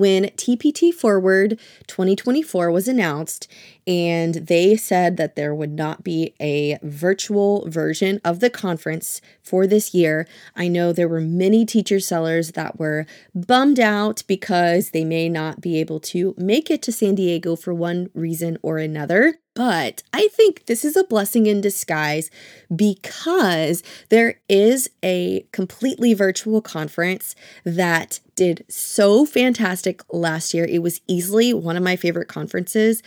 when TPT Forward 2024 was announced, and they said that there would not be a virtual version of the conference for this year. I know there were many teacher sellers that were bummed out because they may not be able to make it to San Diego for one reason or another. But I think this is a blessing in disguise because there is a completely virtual conference that did so fantastic last year. It was easily one of my favorite conferences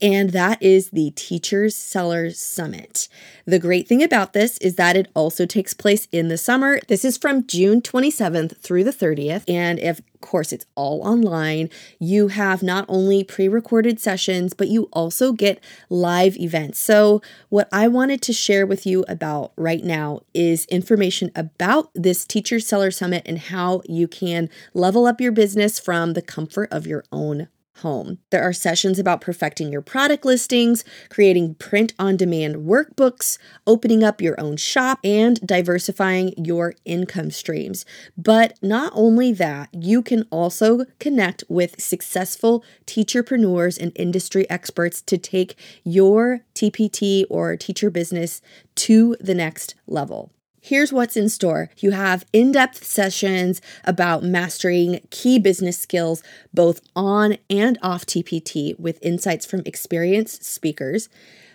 and that is the Teachers Sellers Summit. The great thing about this is that it also takes place in the summer. This is from June 27th through the 30th, and if course it's all online, you have not only pre-recorded sessions, but you also get live events. So, what I wanted to share with you about right now is information about this Teacher Seller Summit and how you can level up your business from the comfort of your own home. There are sessions about perfecting your product listings, creating print on demand workbooks, opening up your own shop, and diversifying your income streams. But not only that, you can also connect with successful teacherpreneurs and industry experts to take your TPT or teacher business to the next level. Here's what's in store. You have in depth sessions about mastering key business skills, both on and off TPT, with insights from experienced speakers.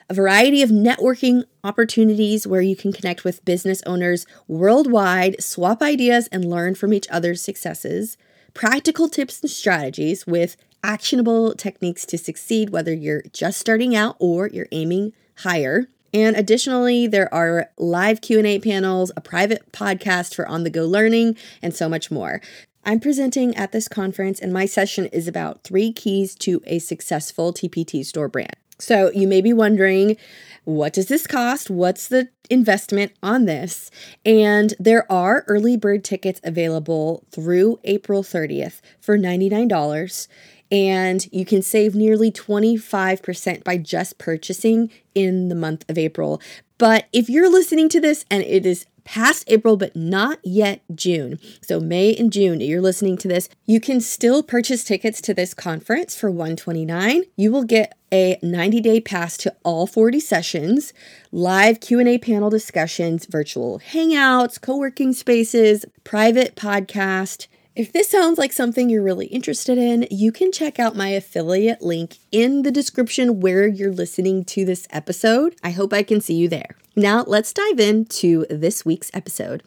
A variety of networking opportunities where you can connect with business owners worldwide, swap ideas, and learn from each other's successes. Practical tips and strategies with actionable techniques to succeed, whether you're just starting out or you're aiming higher. And additionally, there are live Q&A panels, a private podcast for on-the-go learning, and so much more. I'm presenting at this conference and my session is about 3 keys to a successful TPT store brand. So, you may be wondering, what does this cost? What's the investment on this? And there are early bird tickets available through April 30th for $99 and you can save nearly 25% by just purchasing in the month of April. But if you're listening to this and it is past April but not yet June, so May and June, you're listening to this, you can still purchase tickets to this conference for 129. You will get a 90-day pass to all 40 sessions, live Q&A panel discussions, virtual hangouts, co-working spaces, private podcast, if this sounds like something you're really interested in, you can check out my affiliate link in the description where you're listening to this episode. I hope I can see you there. Now, let's dive into this week's episode.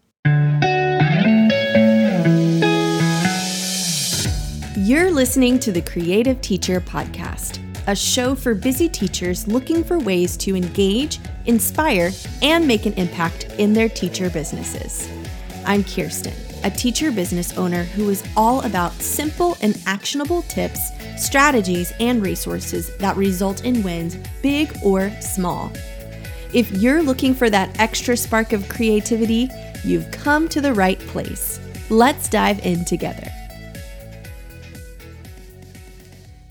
You're listening to the Creative Teacher Podcast, a show for busy teachers looking for ways to engage, inspire, and make an impact in their teacher businesses. I'm Kirsten a teacher business owner who is all about simple and actionable tips, strategies, and resources that result in wins, big or small. If you're looking for that extra spark of creativity, you've come to the right place. Let's dive in together.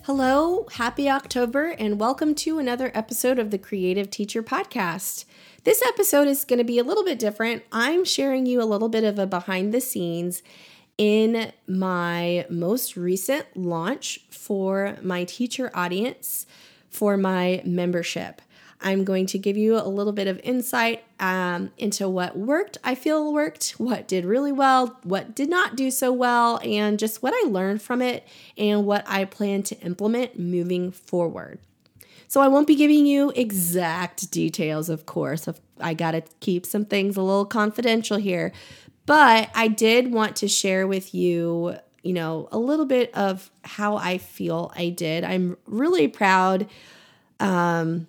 Hello, happy October, and welcome to another episode of the Creative Teacher Podcast. This episode is going to be a little bit different. I'm sharing you a little bit of a behind the scenes in my most recent launch for my teacher audience for my membership. I'm going to give you a little bit of insight um, into what worked, I feel worked, what did really well, what did not do so well, and just what I learned from it and what I plan to implement moving forward. So I won't be giving you exact details, of course. I got to keep some things a little confidential here. But I did want to share with you, you know, a little bit of how I feel I did. I'm really proud. Um,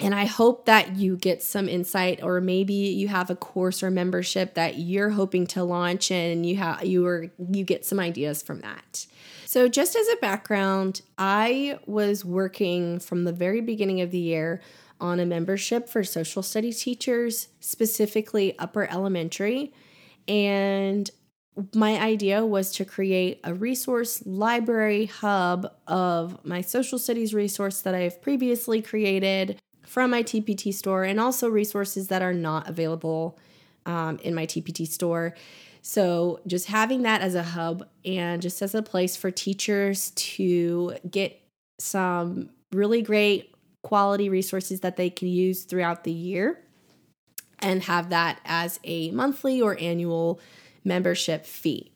and I hope that you get some insight, or maybe you have a course or membership that you're hoping to launch, and you have you are you get some ideas from that. So, just as a background, I was working from the very beginning of the year on a membership for social studies teachers, specifically upper elementary. And my idea was to create a resource library hub of my social studies resource that I've previously created from my TPT store and also resources that are not available um, in my TPT store So, just having that as a hub and just as a place for teachers to get some really great quality resources that they can use throughout the year and have that as a monthly or annual membership fee.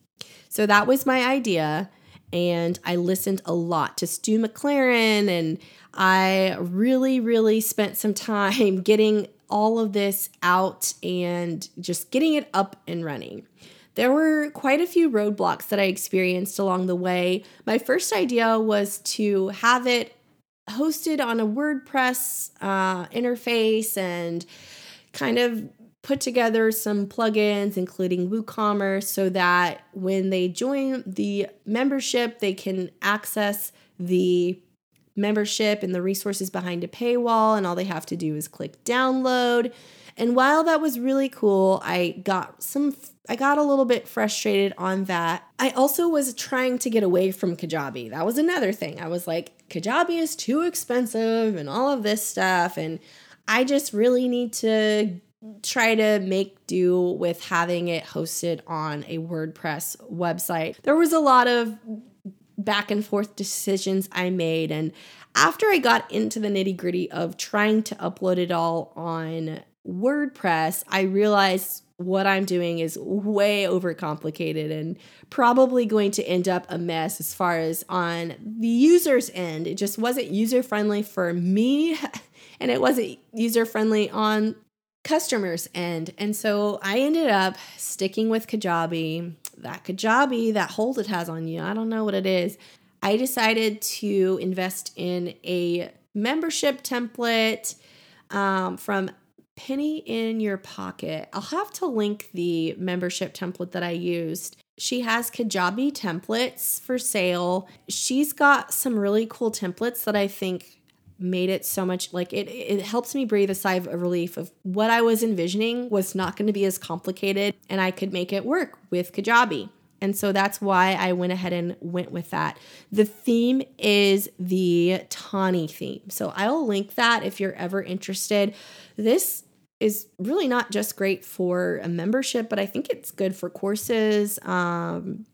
So, that was my idea. And I listened a lot to Stu McLaren, and I really, really spent some time getting all of this out and just getting it up and running. There were quite a few roadblocks that I experienced along the way. My first idea was to have it hosted on a WordPress uh, interface and kind of put together some plugins, including WooCommerce, so that when they join the membership, they can access the membership and the resources behind a paywall, and all they have to do is click download. And while that was really cool, I got some I got a little bit frustrated on that. I also was trying to get away from Kajabi. That was another thing. I was like, Kajabi is too expensive and all of this stuff. And I just really need to try to make do with having it hosted on a WordPress website. There was a lot of back and forth decisions I made. And after I got into the nitty gritty of trying to upload it all on WordPress, I realized what I'm doing is way overcomplicated and probably going to end up a mess as far as on the user's end. It just wasn't user friendly for me and it wasn't user friendly on customers' end. And so I ended up sticking with Kajabi. That Kajabi, that hold it has on you, I don't know what it is. I decided to invest in a membership template um, from Penny in Your Pocket. I'll have to link the membership template that I used. She has Kajabi templates for sale. She's got some really cool templates that I think made it so much like it it helps me breathe a sigh of relief of what I was envisioning was not going to be as complicated and I could make it work with Kajabi. And so that's why I went ahead and went with that. The theme is the Tahnee theme. So I'll link that if you're ever interested. This is really not just great for a membership, but I think it's good for courses. Um,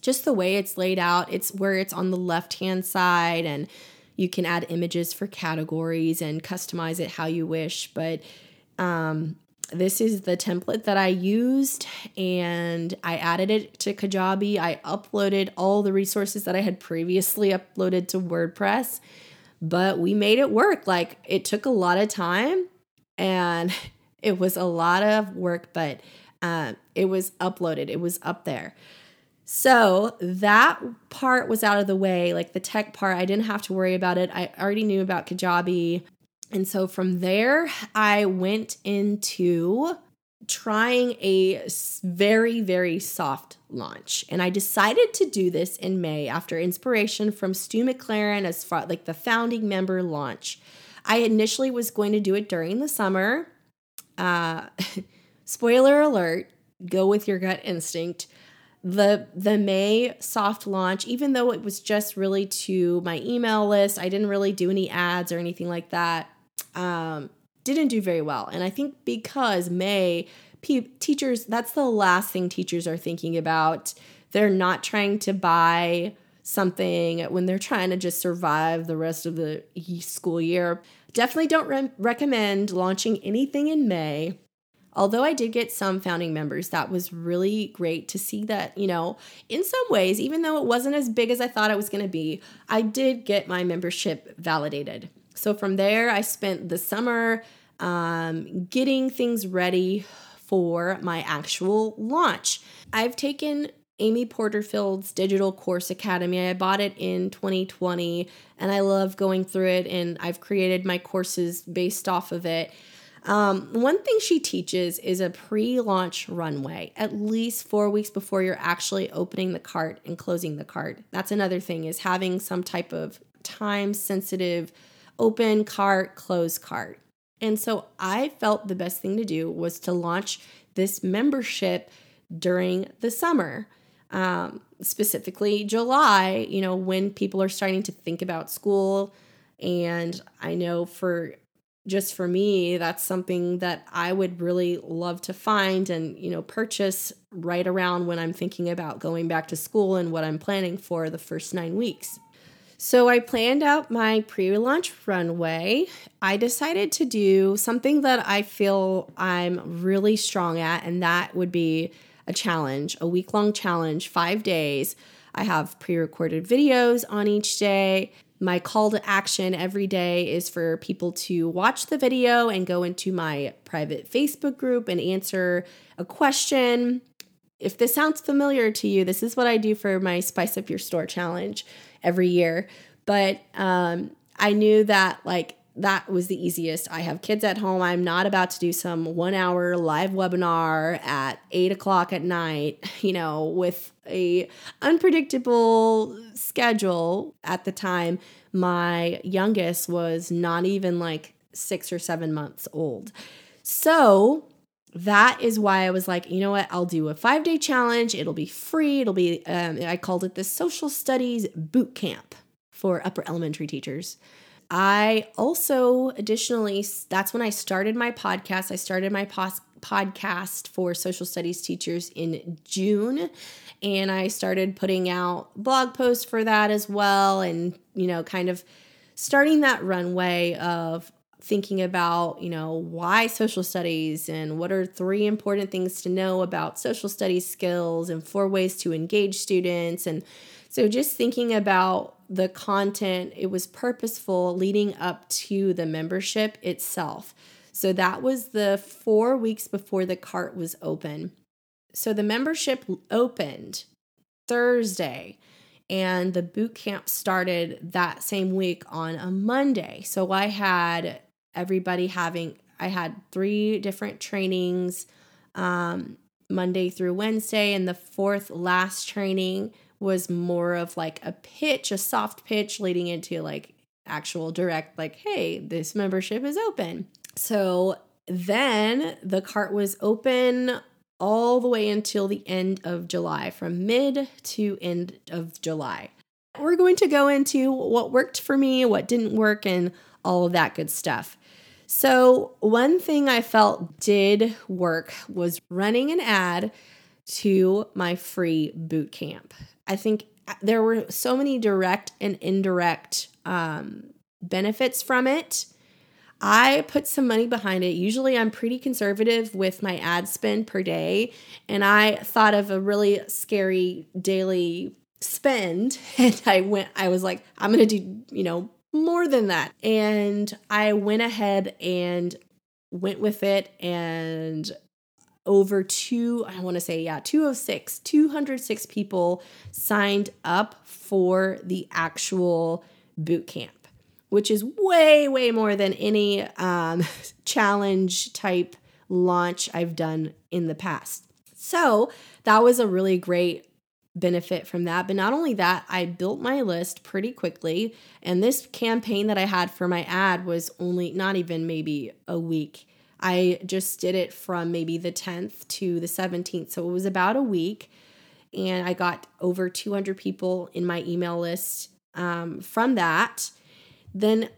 just the way it's laid out, it's where it's on the left hand side and you can add images for categories and customize it how you wish. But um, this is the template that I used and I added it to Kajabi. I uploaded all the resources that I had previously uploaded to WordPress, but we made it work. Like it took a lot of time and it was a lot of work, but uh, it was uploaded, it was up there. So that part was out of the way, like the tech part, I didn't have to worry about it. I already knew about Kajabi. And so from there, I went into trying a very, very soft launch. And I decided to do this in May after inspiration from Stu McLaren as far like the founding member launch. I initially was going to do it during the summer. Uh, spoiler alert, go with your gut instinct. The the May soft launch, even though it was just really to my email list, I didn't really do any ads or anything like that um, didn't do very well. And I think because May, pe- teachers, that's the last thing teachers are thinking about. They're not trying to buy something when they're trying to just survive the rest of the school year. Definitely don't re- recommend launching anything in May. Although I did get some founding members, that was really great to see that, you know, in some ways, even though it wasn't as big as I thought it was going to be, I did get my membership validated. So from there, I spent the summer um, getting things ready for my actual launch. I've taken Amy Porterfield's Digital Course Academy. I bought it in 2020 and I love going through it, and I've created my courses based off of it. Um, one thing she teaches is a pre launch runway, at least four weeks before you're actually opening the cart and closing the cart. That's another thing, is having some type of time sensitive open cart, close cart. And so I felt the best thing to do was to launch this membership during the summer, um, specifically July, you know, when people are starting to think about school. And I know for just for me, that's something that I would really love to find and, you know, purchase right around when I'm thinking about going back to school and what I'm planning for the first nine weeks. So I planned out my pre launch runway. I decided to do something that I feel I'm really strong at, and that would be a challenge, a week long challenge, five days. I have pre recorded videos on each day. My call to action every day is for people to watch the video and go into my private Facebook group and answer a question. If this sounds familiar to you, this is what I do for my Spice Up Your Store challenge every year. But um, I knew that, like, that was the easiest. I have kids at home. I'm not about to do some one hour live webinar at eight o'clock at night, you know, with a unpredictable schedule at the time. My youngest was not even like six or seven months old. So that is why I was like, you know what? I'll do a five day challenge. It'll be free. It'll be, um, I called it the social studies boot camp for upper elementary teachers. I also additionally, that's when I started my podcast. I started my pos- podcast for social studies teachers in June. And I started putting out blog posts for that as well. And, you know, kind of starting that runway of thinking about, you know, why social studies and what are three important things to know about social studies skills and four ways to engage students. And so just thinking about the content, it was purposeful leading up to the membership itself. So that was the four weeks before the cart was open. So the membership opened Thursday and the boot camp started that same week on a Monday. So I had everybody having, I had three different trainings um, Monday through Wednesday, and the fourth last training was more of like a pitch, a soft pitch leading into like actual direct, like, hey, this membership is open. So then the cart was open all the way until the end of July, from mid to end of July. We're going to go into what worked for me, what didn't work, and all of that good stuff. So, one thing I felt did work was running an ad to my free boot camp. I think uh, there were so many direct and indirect um, benefits from it. I put some money behind it. Usually, I'm pretty conservative with my ad spend per day, and I thought of a really scary daily spend, and I went. I was like, I'm gonna do, you know, more than that, and I went ahead and went with it and over two, I want to say, yeah, 206, 206 people signed up for the actual boot camp, which is way, way more than any um, challenge type launch I've done in the past. So that was a really great benefit from that. But not only that, I built my list pretty quickly. And this campaign that I had for my ad was only not even maybe a week I just did it from maybe the 10th to the 17th. So it was about a week. And I got over 200 people in my email list um, from that. Then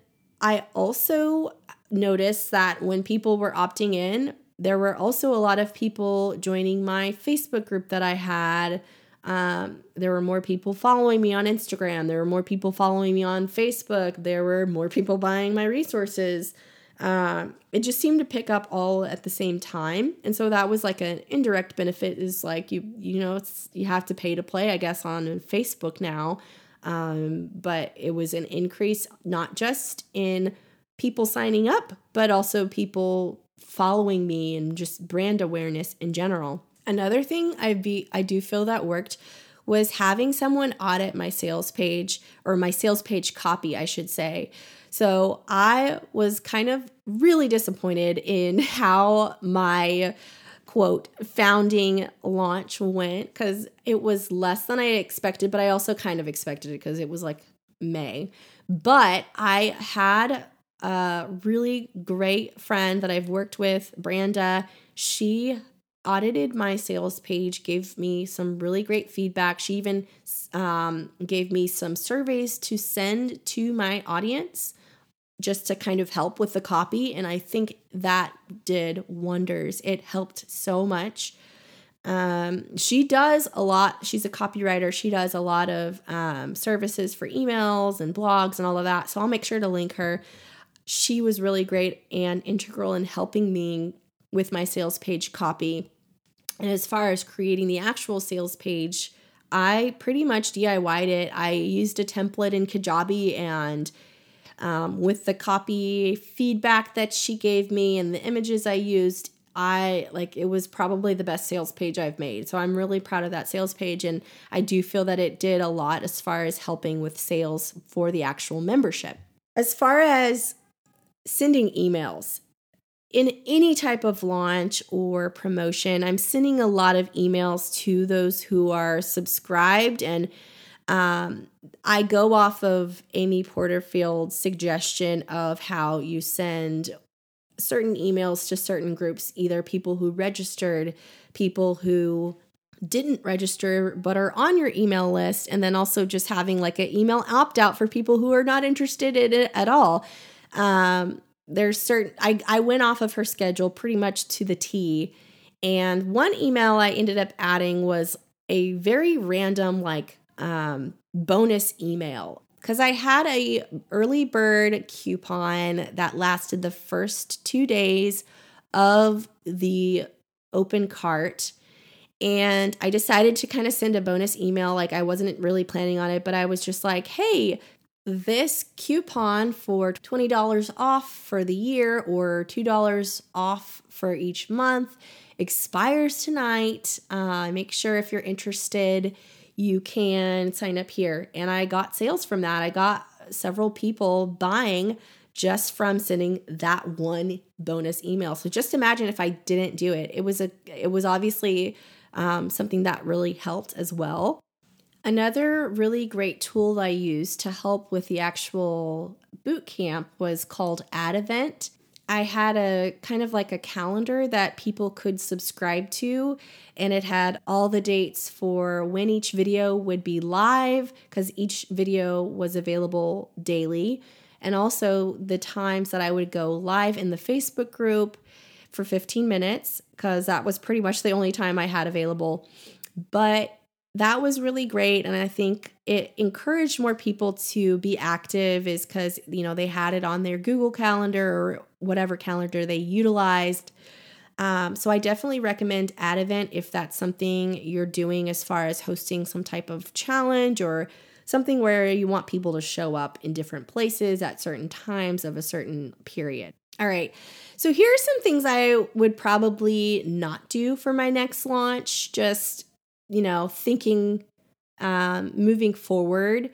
I also noticed that when people were opting in, there were also a lot of people joining my Facebook group that I had. Um, there were more people following me on Instagram. There were more people following me on Facebook. There were more people buying my resources. Um, it just seemed to pick up all at the same time and so that was like an indirect benefit is like you you know it's you have to pay to play i guess on facebook now um, but it was an increase not just in people signing up but also people following me and just brand awareness in general another thing i be i do feel that worked was having someone audit my sales page or my sales page copy i should say so I was kind of really disappointed in how my quote founding launch went because it was less than I expected, but I also kind of expected it because it was like May. But I had a really great friend that I've worked with, Branda. She audited my sales page, gave me some really great feedback. She even um, gave me some surveys to send to my audience just to kind of help with the copy. And I think that did wonders. It helped so much. Um, she does a lot. She's a copywriter. She does a lot of um, services for emails and blogs and all of that. So I'll make sure to link her. She was really great and integral in helping me with my sales page copy. And as far as creating the actual sales page, I pretty much DIY'd it. I used a template in Kajabi and um, with the copy feedback that she gave me and the images I used, I like it was probably the best sales page I've made. So I'm really proud of that sales page. And I do feel that it did a lot as far as helping with sales for the actual membership. As far as sending emails, in any type of launch or promotion, I'm sending a lot of emails to those who are subscribed. And um, I go off of Amy Porterfield's suggestion of how you send certain emails to certain groups, either people who registered, people who didn't register but are on your email list, and then also just having like an email opt out for people who are not interested in it at all. Um, there's certain I, I went off of her schedule pretty much to the T. And one email I ended up adding was a very random like um, bonus email because I had a early bird coupon that lasted the first two days of the open cart. And I decided to kind of send a bonus email. Like I wasn't really planning on it, but I was just like, hey, this coupon for $20 off for the year or $2 off for each month expires tonight. Uh, make sure if you're interested, you can sign up here. And I got sales from that. I got several people buying just from sending that one bonus email. So just imagine if I didn't do it. It was a it was obviously um, something that really helped as well. Another really great tool I used to help with the actual boot camp was called AddEvent. I had a kind of like a calendar that people could subscribe to, and it had all the dates for when each video would be live because each video was available daily, and also the times that I would go live in the Facebook group for 15 minutes because that was pretty much the only time I had available. But that was really great and i think it encouraged more people to be active is because you know they had it on their google calendar or whatever calendar they utilized. Um, so i definitely recommend AddEvent if that's something you're doing as far as hosting some type of challenge or something where you want people to show up in different places at certain times of a certain period. All right so here are some things i would probably not do for my next launch just you know, thinking um, moving forward.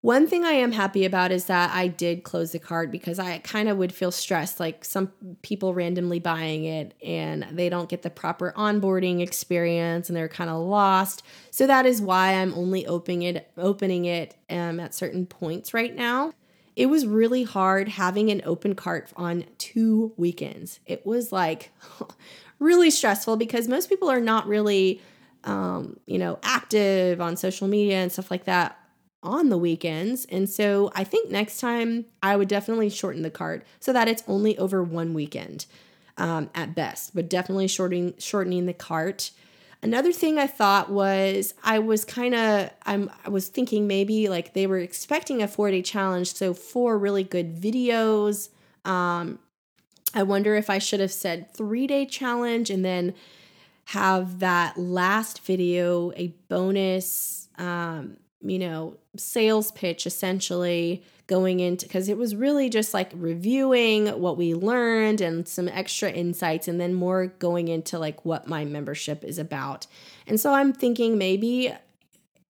One thing I am happy about is that I did close the card because I kind of would feel stressed, like some people randomly buying it and they don't get the proper onboarding experience and they're kind of lost. So that is why I'm only opening it, opening it um, at certain points right now. It was really hard having an open cart on two weekends. It was like really stressful because most people are not really um, you know, active on social media and stuff like that on the weekends. And so I think next time I would definitely shorten the card so that it's only over one weekend um, at best, but definitely shortening shortening the cart. Another thing I thought was I was kind of I'm I was thinking maybe like they were expecting a four day challenge, so four really good videos. Um, I wonder if I should have said three day challenge and then have that last video a bonus um, you know sales pitch essentially going into because it was really just like reviewing what we learned and some extra insights and then more going into like what my membership is about. And so i'm thinking maybe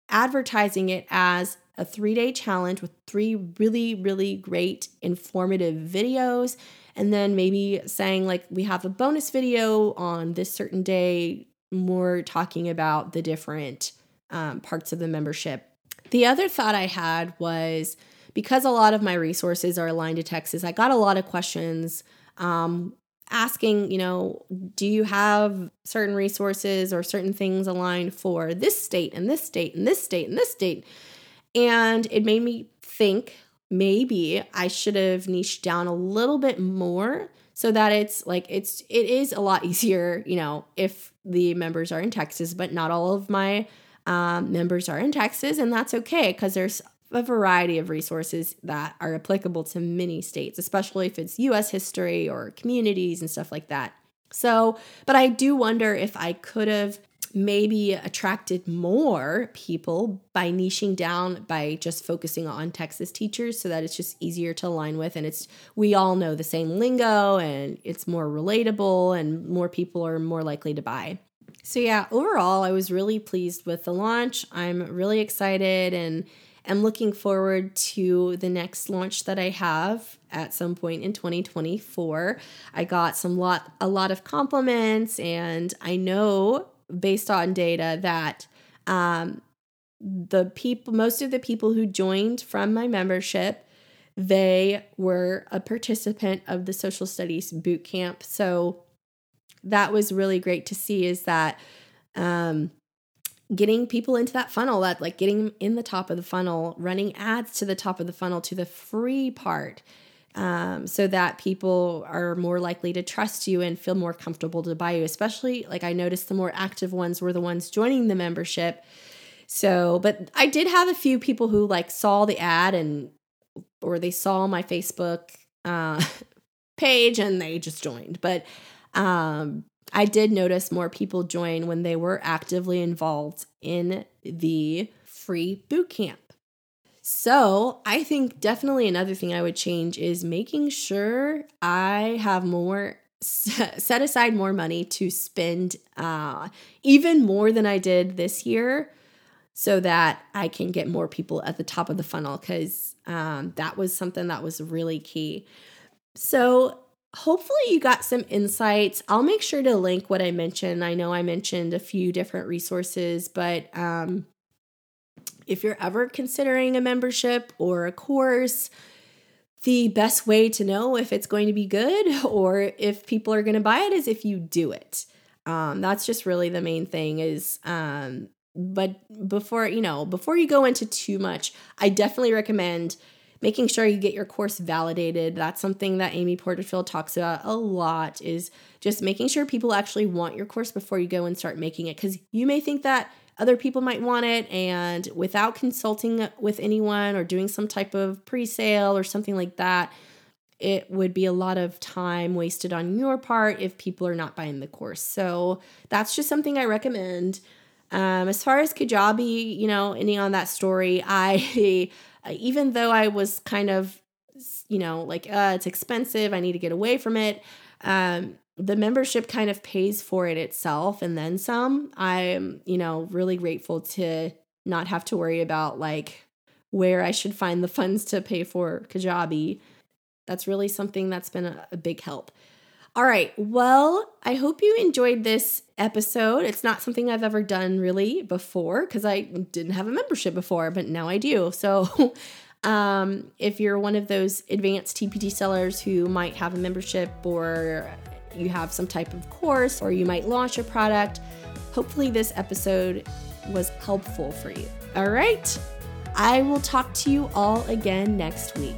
advertising it as a three day challenge with three really really great informative videos and then maybe saying like we have a bonus video on this certain day more talking about the different um, parts of the membership. The other thought i had was because a lot of my resources are aligned to texas i got a lot of questions um, asking you know do you have certain resources or certain things aligned for this state and this state and this state and this state? And it made me think maybe I should have niched down a little bit more so that it's like it's it is a lot easier, you know, if the members are in Texas, but not all of my um, members are in Texas, and that's okay because there's a variety of resources that are applicable to many states, especially if it's US history or communities and stuff like that. So, but I do wonder if I could have maybe attracted more people by niching down by just focusing on Texas teachers so that it's just easier to align with and it's we all know the same lingo and it's more relatable and more people are more likely to buy. So yeah, overall I was really pleased with the launch. I'm really excited and am looking forward to the next launch that I have at some point in 2024. I got some lot a lot of compliments and I know based on data that um, the people most of the people who joined from my membership they were a participant of the social studies boot camp. So that was really great to see is that um, getting people into that funnel that like getting in the top of the funnel running ads to the top of the funnel to the free part um, so that people are more likely to trust you and feel more comfortable to buy you especially like i noticed the more active ones were the ones joining the membership so but i did have a few people who like saw the ad and or they saw my facebook uh, page and they just joined but um I did notice more people join when they were actively involved in the free boot camp. So, I think definitely another thing I would change is making sure I have more set aside more money to spend uh, even more than I did this year so that I can get more people at the top of the funnel because um, that was something that was really key. So, hopefully you got some insights. I'll make sure to link what I mentioned. I know I mentioned a few different resources, but um, if you're ever considering a membership or a course, the best way to know if it's going to be good or if people are going to buy it is if you do it. Um, that's just really the main thing is um, but before you know before you go into too much i definitely recommend making sure you get your course validated. That's something that Amy Porterfield talks about a lot is just making sure people actually want your course before you go and start making it cuz you may think that other people might want it and without consulting with anyone or doing some type of pre-sale or something like that, it would be a lot of time wasted on your part if people are not buying the course. So that's just something I recommend. Um, as far as Kajabi, you know, ending on that story, I even though I was kind of, you know, like, uh, it's expensive, I need to get away from it. Um, the membership kind of pays for it itself and then some. I'm, you know, really grateful to not have to worry about like where I should find the funds to pay for Kajabi. That's really something that's been a, a big help. All right. Well, I hope you enjoyed this episode. It's not something I've ever done really before because I didn't have a membership before, but now I do. So, um, if you're one of those advanced TPT sellers who might have a membership or you have some type of course or you might launch a product, hopefully this episode was helpful for you. All right. I will talk to you all again next week.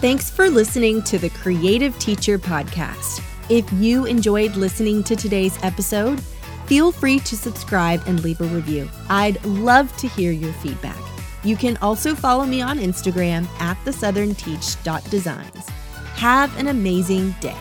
Thanks for listening to the Creative Teacher Podcast. If you enjoyed listening to today's episode, feel free to subscribe and leave a review. I'd love to hear your feedback. You can also follow me on Instagram at thesouthernteach.designs. Have an amazing day.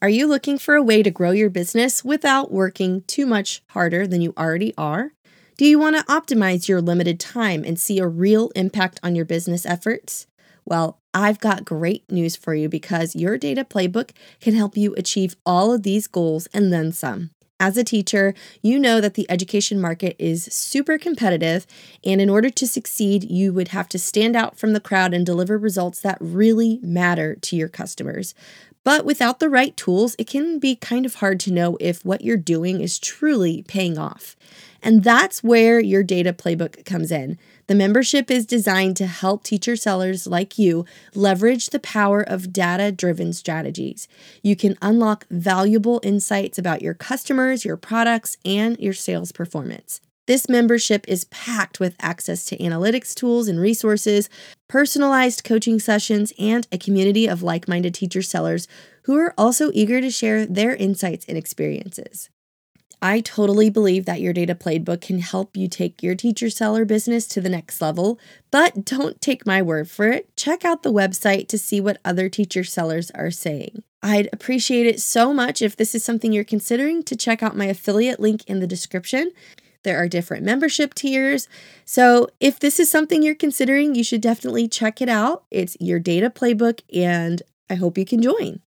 Are you looking for a way to grow your business without working too much harder than you already are? Do you want to optimize your limited time and see a real impact on your business efforts? Well, I've got great news for you because your data playbook can help you achieve all of these goals and then some. As a teacher, you know that the education market is super competitive, and in order to succeed, you would have to stand out from the crowd and deliver results that really matter to your customers. But without the right tools, it can be kind of hard to know if what you're doing is truly paying off. And that's where your data playbook comes in. The membership is designed to help teacher sellers like you leverage the power of data driven strategies. You can unlock valuable insights about your customers, your products, and your sales performance. This membership is packed with access to analytics tools and resources, personalized coaching sessions, and a community of like minded teacher sellers who are also eager to share their insights and experiences. I totally believe that your data playbook can help you take your teacher seller business to the next level, but don't take my word for it. Check out the website to see what other teacher sellers are saying. I'd appreciate it so much if this is something you're considering to check out my affiliate link in the description. There are different membership tiers. So, if this is something you're considering, you should definitely check it out. It's your data playbook, and I hope you can join.